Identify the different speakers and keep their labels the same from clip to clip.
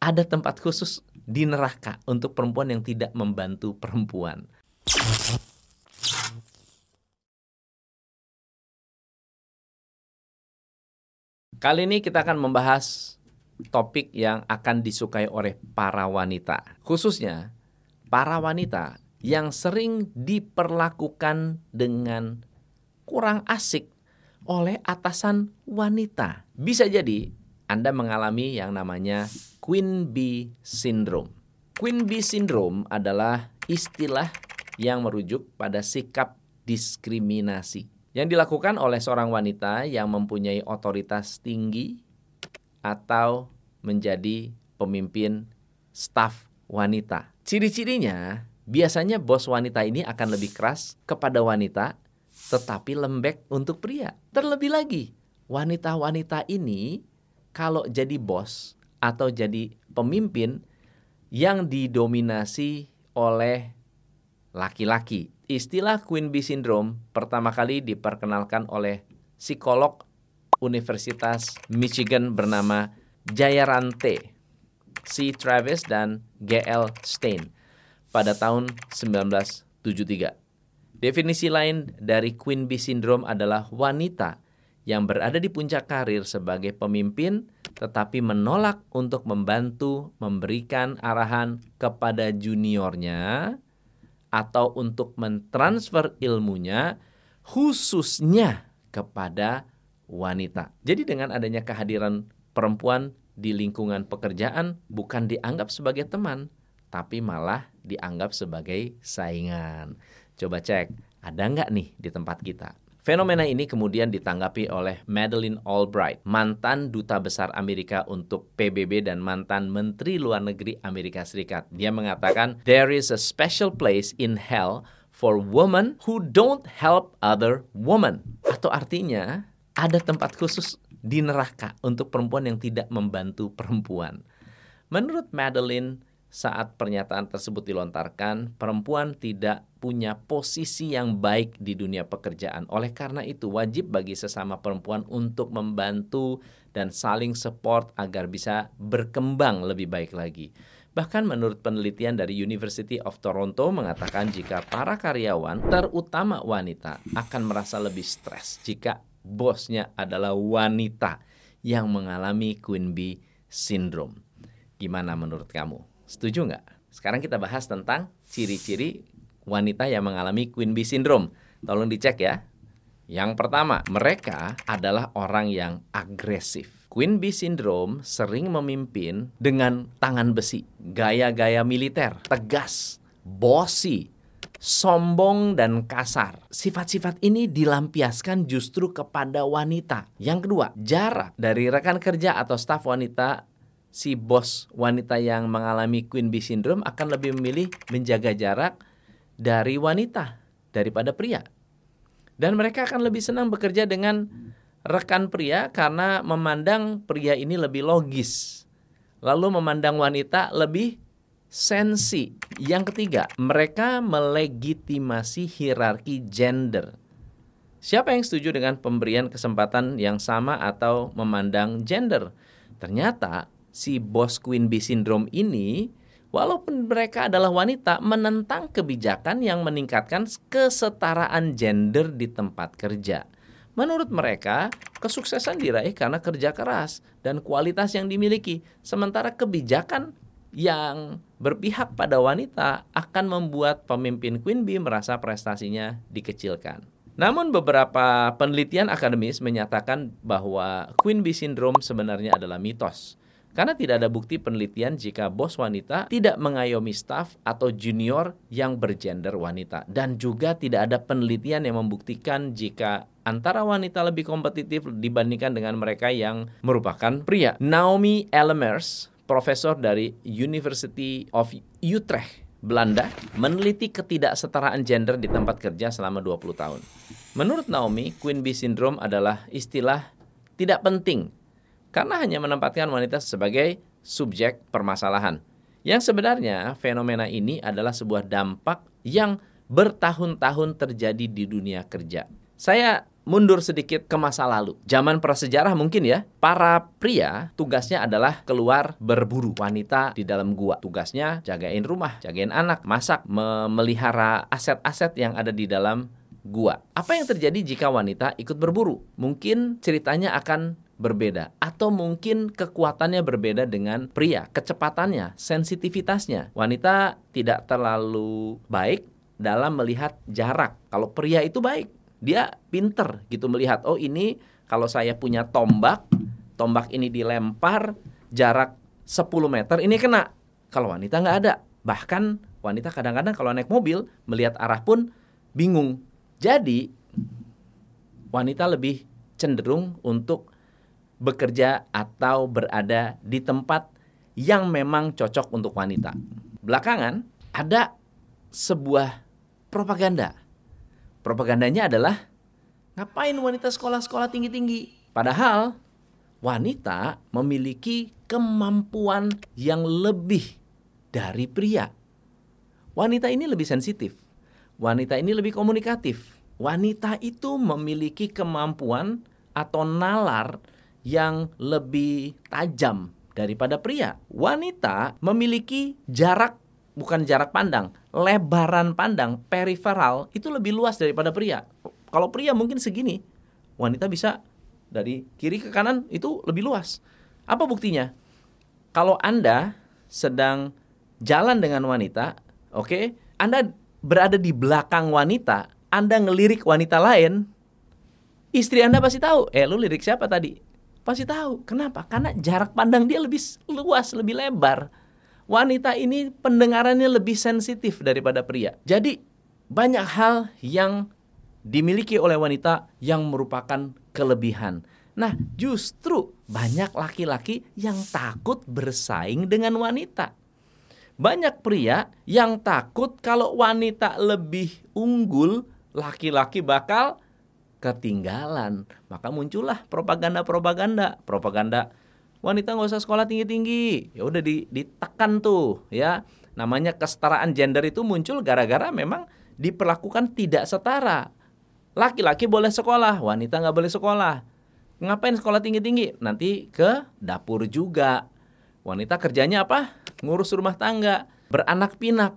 Speaker 1: ada tempat khusus di neraka untuk perempuan yang tidak membantu perempuan. Kali ini kita akan membahas topik yang akan disukai oleh para wanita, khususnya para wanita yang sering diperlakukan dengan kurang asik oleh atasan wanita. Bisa jadi Anda mengalami yang namanya Queen Bee Syndrome. Queen Bee Syndrome adalah istilah yang merujuk pada sikap diskriminasi yang dilakukan oleh seorang wanita yang mempunyai otoritas tinggi atau menjadi pemimpin staf wanita. Ciri-cirinya biasanya bos wanita ini akan lebih keras kepada wanita tetapi lembek untuk pria. Terlebih lagi, wanita-wanita ini kalau jadi bos atau jadi pemimpin yang didominasi oleh laki-laki. Istilah Queen Bee Syndrome pertama kali diperkenalkan oleh psikolog Universitas Michigan bernama Jayarante C. Travis dan G.L. Stein pada tahun 1973. Definisi lain dari Queen Bee Syndrome adalah wanita yang berada di puncak karir sebagai pemimpin tetapi menolak untuk membantu memberikan arahan kepada juniornya atau untuk mentransfer ilmunya khususnya kepada wanita. Jadi dengan adanya kehadiran perempuan di lingkungan pekerjaan bukan dianggap sebagai teman, tapi malah dianggap sebagai saingan. Coba cek, ada nggak nih di tempat kita? Fenomena ini kemudian ditanggapi oleh Madeleine Albright, mantan duta besar Amerika untuk PBB dan mantan menteri luar negeri Amerika Serikat. Dia mengatakan, "There is a special place in hell for women who don't help other women." Atau artinya, ada tempat khusus di neraka untuk perempuan yang tidak membantu perempuan. Menurut Madeline, saat pernyataan tersebut dilontarkan, perempuan tidak punya posisi yang baik di dunia pekerjaan. Oleh karena itu, wajib bagi sesama perempuan untuk membantu dan saling support agar bisa berkembang lebih baik lagi. Bahkan menurut penelitian dari University of Toronto mengatakan jika para karyawan, terutama wanita, akan merasa lebih stres jika bosnya adalah wanita yang mengalami Queen Bee Syndrome. Gimana menurut kamu? Setuju nggak? Sekarang kita bahas tentang ciri-ciri wanita yang mengalami Queen Bee Syndrome. Tolong dicek ya. Yang pertama, mereka adalah orang yang agresif. Queen Bee Syndrome sering memimpin dengan tangan besi, gaya-gaya militer, tegas, bossy, sombong dan kasar. Sifat-sifat ini dilampiaskan justru kepada wanita. Yang kedua, jarak dari rekan kerja atau staf wanita si bos wanita yang mengalami Queen Bee Syndrome akan lebih memilih menjaga jarak dari wanita daripada pria. Dan mereka akan lebih senang bekerja dengan rekan pria karena memandang pria ini lebih logis. Lalu memandang wanita lebih sensi. Yang ketiga, mereka melegitimasi hierarki gender. Siapa yang setuju dengan pemberian kesempatan yang sama atau memandang gender? Ternyata si bos Queen Bee Syndrome ini walaupun mereka adalah wanita menentang kebijakan yang meningkatkan kesetaraan gender di tempat kerja. Menurut mereka, kesuksesan diraih karena kerja keras dan kualitas yang dimiliki, sementara kebijakan yang berpihak pada wanita akan membuat pemimpin Queen Bee merasa prestasinya dikecilkan. Namun beberapa penelitian akademis menyatakan bahwa Queen Bee Syndrome sebenarnya adalah mitos. Karena tidak ada bukti penelitian jika bos wanita tidak mengayomi staf atau junior yang bergender wanita. Dan juga tidak ada penelitian yang membuktikan jika antara wanita lebih kompetitif dibandingkan dengan mereka yang merupakan pria. Naomi Elmers, profesor dari University of Utrecht, Belanda, meneliti ketidaksetaraan gender di tempat kerja selama 20 tahun. Menurut Naomi, Queen Bee Syndrome adalah istilah tidak penting karena hanya menempatkan wanita sebagai subjek permasalahan. Yang sebenarnya fenomena ini adalah sebuah dampak yang bertahun-tahun terjadi di dunia kerja. Saya mundur sedikit ke masa lalu. Zaman prasejarah mungkin ya, para pria tugasnya adalah keluar berburu. Wanita di dalam gua. Tugasnya jagain rumah, jagain anak, masak, memelihara aset-aset yang ada di dalam gua. Apa yang terjadi jika wanita ikut berburu? Mungkin ceritanya akan berbeda atau mungkin kekuatannya berbeda dengan pria, kecepatannya, sensitivitasnya. Wanita tidak terlalu baik dalam melihat jarak. Kalau pria itu baik, dia pinter gitu melihat oh ini kalau saya punya tombak, tombak ini dilempar jarak 10 meter ini kena. Kalau wanita nggak ada. Bahkan wanita kadang-kadang kalau naik mobil melihat arah pun bingung. Jadi wanita lebih cenderung untuk bekerja atau berada di tempat yang memang cocok untuk wanita. Belakangan ada sebuah propaganda. Propagandanya adalah ngapain wanita sekolah-sekolah tinggi-tinggi? Padahal wanita memiliki kemampuan yang lebih dari pria. Wanita ini lebih sensitif. Wanita ini lebih komunikatif. Wanita itu memiliki kemampuan atau nalar yang lebih tajam daripada pria. Wanita memiliki jarak bukan jarak pandang, lebaran pandang periferal itu lebih luas daripada pria. Kalau pria mungkin segini, wanita bisa dari kiri ke kanan itu lebih luas. Apa buktinya? Kalau Anda sedang jalan dengan wanita, oke, okay, Anda berada di belakang wanita, Anda ngelirik wanita lain, istri Anda pasti tahu, eh lu lirik siapa tadi? Pasti tahu. Kenapa? Karena jarak pandang dia lebih luas, lebih lebar. Wanita ini pendengarannya lebih sensitif daripada pria. Jadi banyak hal yang dimiliki oleh wanita yang merupakan kelebihan. Nah, justru banyak laki-laki yang takut bersaing dengan wanita. Banyak pria yang takut kalau wanita lebih unggul, laki-laki bakal ketinggalan. Maka muncullah propaganda-propaganda, propaganda wanita nggak usah sekolah tinggi-tinggi. Ya udah ditekan tuh ya. Namanya kesetaraan gender itu muncul gara-gara memang diperlakukan tidak setara. Laki-laki boleh sekolah, wanita nggak boleh sekolah. Ngapain sekolah tinggi-tinggi? Nanti ke dapur juga. Wanita kerjanya apa? Ngurus rumah tangga, beranak pinak.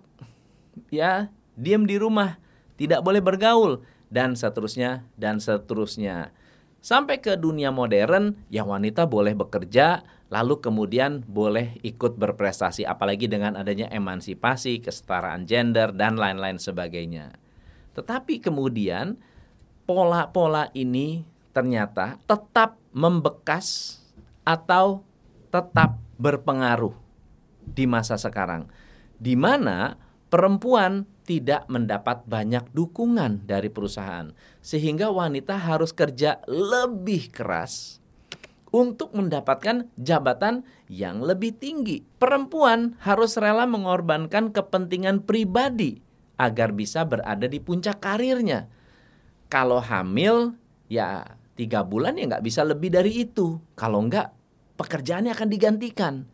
Speaker 1: Ya, diam di rumah, tidak boleh bergaul dan seterusnya dan seterusnya. Sampai ke dunia modern yang wanita boleh bekerja lalu kemudian boleh ikut berprestasi apalagi dengan adanya emansipasi, kesetaraan gender dan lain-lain sebagainya. Tetapi kemudian pola-pola ini ternyata tetap membekas atau tetap berpengaruh di masa sekarang di mana perempuan tidak mendapat banyak dukungan dari perusahaan, sehingga wanita harus kerja lebih keras untuk mendapatkan jabatan yang lebih tinggi. Perempuan harus rela mengorbankan kepentingan pribadi agar bisa berada di puncak karirnya. Kalau hamil, ya tiga bulan ya nggak bisa lebih dari itu. Kalau nggak, pekerjaannya akan digantikan.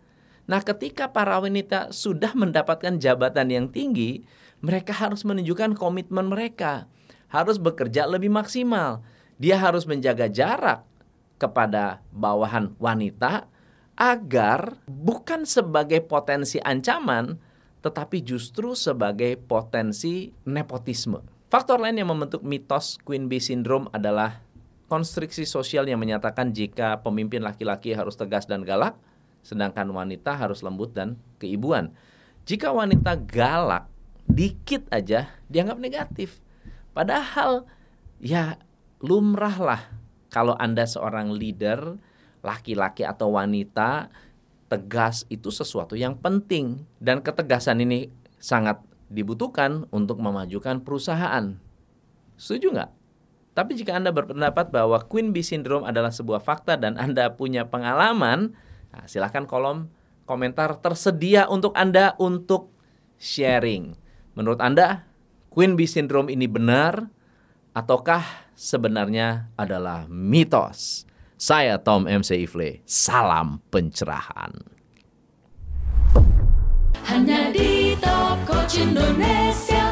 Speaker 1: Nah, ketika para wanita sudah mendapatkan jabatan yang tinggi, mereka harus menunjukkan komitmen mereka, harus bekerja lebih maksimal. Dia harus menjaga jarak kepada bawahan wanita agar bukan sebagai potensi ancaman, tetapi justru sebagai potensi nepotisme. Faktor lain yang membentuk mitos Queen Bee Syndrome adalah konstriksi sosial yang menyatakan jika pemimpin laki-laki harus tegas dan galak, sedangkan wanita harus lembut dan keibuan. Jika wanita galak dikit aja dianggap negatif. Padahal ya lumrahlah kalau Anda seorang leader, laki-laki atau wanita, tegas itu sesuatu yang penting dan ketegasan ini sangat dibutuhkan untuk memajukan perusahaan. Setuju nggak? Tapi jika Anda berpendapat bahwa Queen Bee Syndrome adalah sebuah fakta dan Anda punya pengalaman, Nah, silahkan kolom komentar tersedia untuk Anda untuk sharing. Menurut Anda, Queen Bee Syndrome ini benar ataukah sebenarnya adalah mitos? Saya Tom MC Ifle, salam pencerahan.
Speaker 2: Hanya di Top Coach Indonesia.